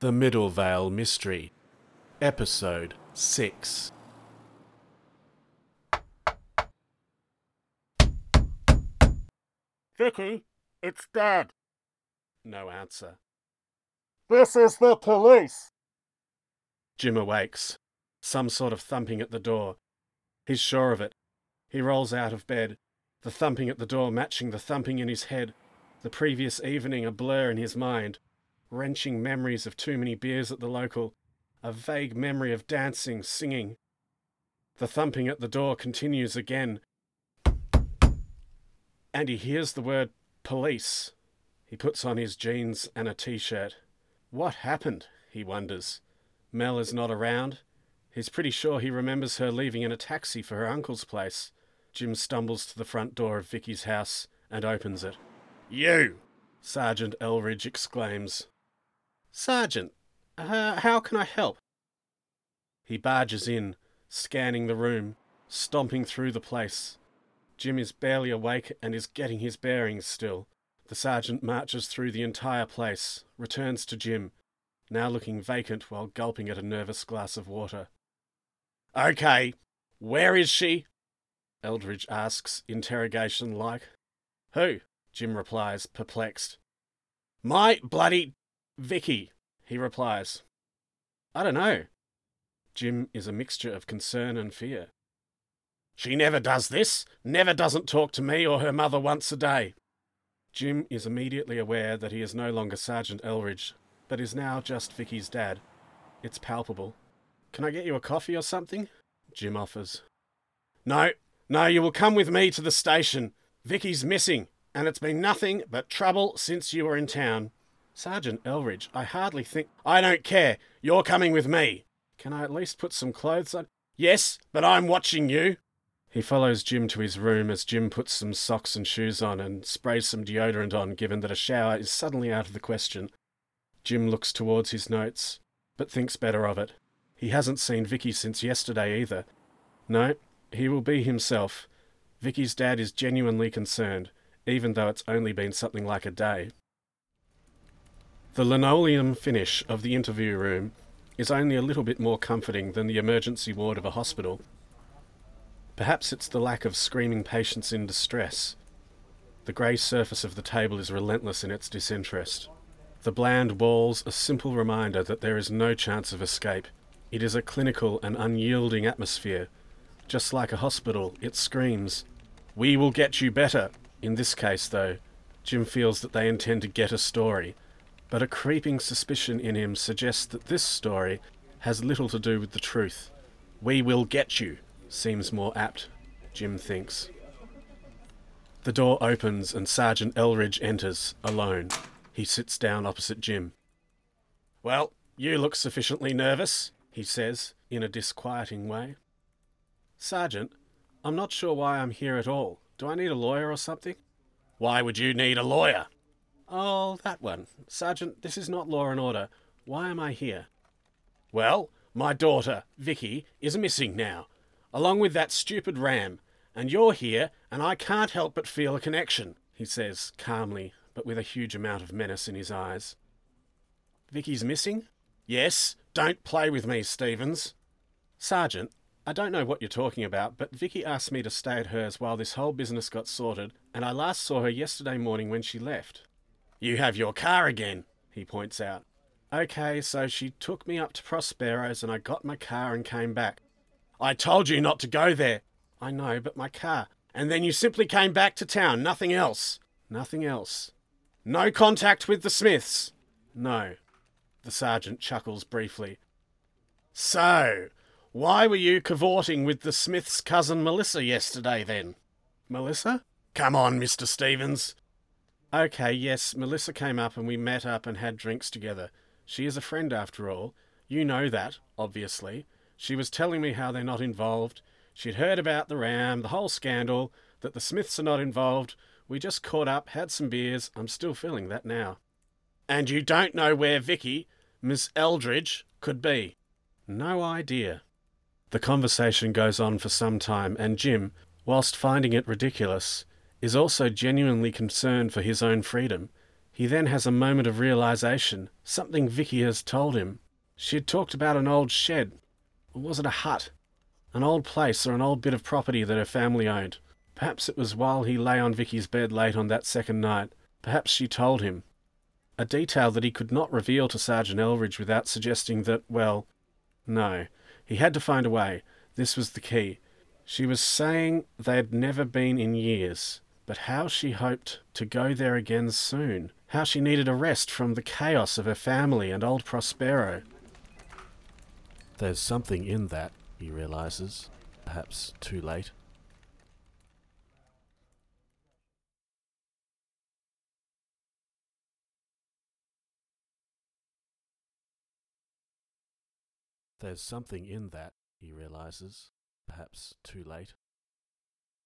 The Middle Vale Mystery, Episode 6. Vicky, it's Dad. No answer. This is the police. Jim awakes. Some sort of thumping at the door. He's sure of it. He rolls out of bed, the thumping at the door matching the thumping in his head, the previous evening a blur in his mind, wrenching memories of too many beers at the local, a vague memory of dancing, singing. The thumping at the door continues again, and he hears the word police. He puts on his jeans and a t shirt. What happened? he wonders. Mel is not around. He's pretty sure he remembers her leaving in a taxi for her uncle's place. Jim stumbles to the front door of Vicky's house and opens it. You! Sergeant Elridge exclaims. Sergeant, uh, how can I help? He barges in, scanning the room, stomping through the place. Jim is barely awake and is getting his bearings still. The sergeant marches through the entire place, returns to Jim, now looking vacant while gulping at a nervous glass of water. Okay, where is she? Eldridge asks, interrogation like. Who? Jim replies, perplexed. My bloody Vicky, he replies. I don't know. Jim is a mixture of concern and fear. She never does this, never doesn't talk to me or her mother once a day. Jim is immediately aware that he is no longer Sergeant Elridge, but is now just Vicky's dad. It's palpable. Can I get you a coffee or something? Jim offers. No, no, you will come with me to the station. Vicky's missing, and it's been nothing but trouble since you were in town. Sergeant Elridge, I hardly think. I don't care. You're coming with me. Can I at least put some clothes on? Yes, but I'm watching you. He follows Jim to his room as Jim puts some socks and shoes on and sprays some deodorant on, given that a shower is suddenly out of the question. Jim looks towards his notes, but thinks better of it. He hasn't seen Vicky since yesterday either. No, he will be himself. Vicky's dad is genuinely concerned, even though it's only been something like a day. The linoleum finish of the interview room is only a little bit more comforting than the emergency ward of a hospital. Perhaps it's the lack of screaming patients in distress. The grey surface of the table is relentless in its disinterest. The bland walls a simple reminder that there is no chance of escape. It is a clinical and unyielding atmosphere. Just like a hospital, it screams, We will get you better. In this case, though, Jim feels that they intend to get a story, but a creeping suspicion in him suggests that this story has little to do with the truth. We will get you seems more apt, Jim thinks. The door opens and Sergeant Elridge enters, alone. He sits down opposite Jim. Well, you look sufficiently nervous, he says, in a disquieting way. Sergeant, I'm not sure why I'm here at all. Do I need a lawyer or something? Why would you need a lawyer? Oh, that one. Sergeant, this is not law and order. Why am I here? Well, my daughter, Vicky, is missing now, along with that stupid ram, and you're here, and I can't help but feel a connection, he says, calmly, but with a huge amount of menace in his eyes. Vicky's missing? Yes, don't play with me, Stevens. Sergeant, I don't know what you're talking about, but Vicky asked me to stay at hers while this whole business got sorted, and I last saw her yesterday morning when she left. You have your car again, he points out. Okay, so she took me up to Prospero's and I got my car and came back. I told you not to go there. I know, but my car. And then you simply came back to town, nothing else. Nothing else. No contact with the Smiths. No. The sergeant chuckles briefly. So, why were you cavorting with the Smiths' cousin Melissa yesterday then? Melissa? Come on, Mr. Stevens. Okay, yes, Melissa came up and we met up and had drinks together. She is a friend after all. You know that, obviously. She was telling me how they're not involved. She'd heard about the ram, the whole scandal, that the Smiths are not involved. We just caught up, had some beers. I'm still feeling that now. And you don't know where Vicky, Miss Eldridge, could be? No idea. The conversation goes on for some time, and Jim, whilst finding it ridiculous, is also genuinely concerned for his own freedom. He then has a moment of realization, something Vicky has told him. She had talked about an old shed. Or was it a hut? An old place or an old bit of property that her family owned. Perhaps it was while he lay on Vicky's bed late on that second night. Perhaps she told him. A detail that he could not reveal to Sergeant Elridge without suggesting that, well, no. He had to find a way. This was the key. She was saying they had never been in years, but how she hoped to go there again soon. How she needed a rest from the chaos of her family and old Prospero. There's something in that, he realizes. Perhaps too late. There's something in that, he realizes. Perhaps too late.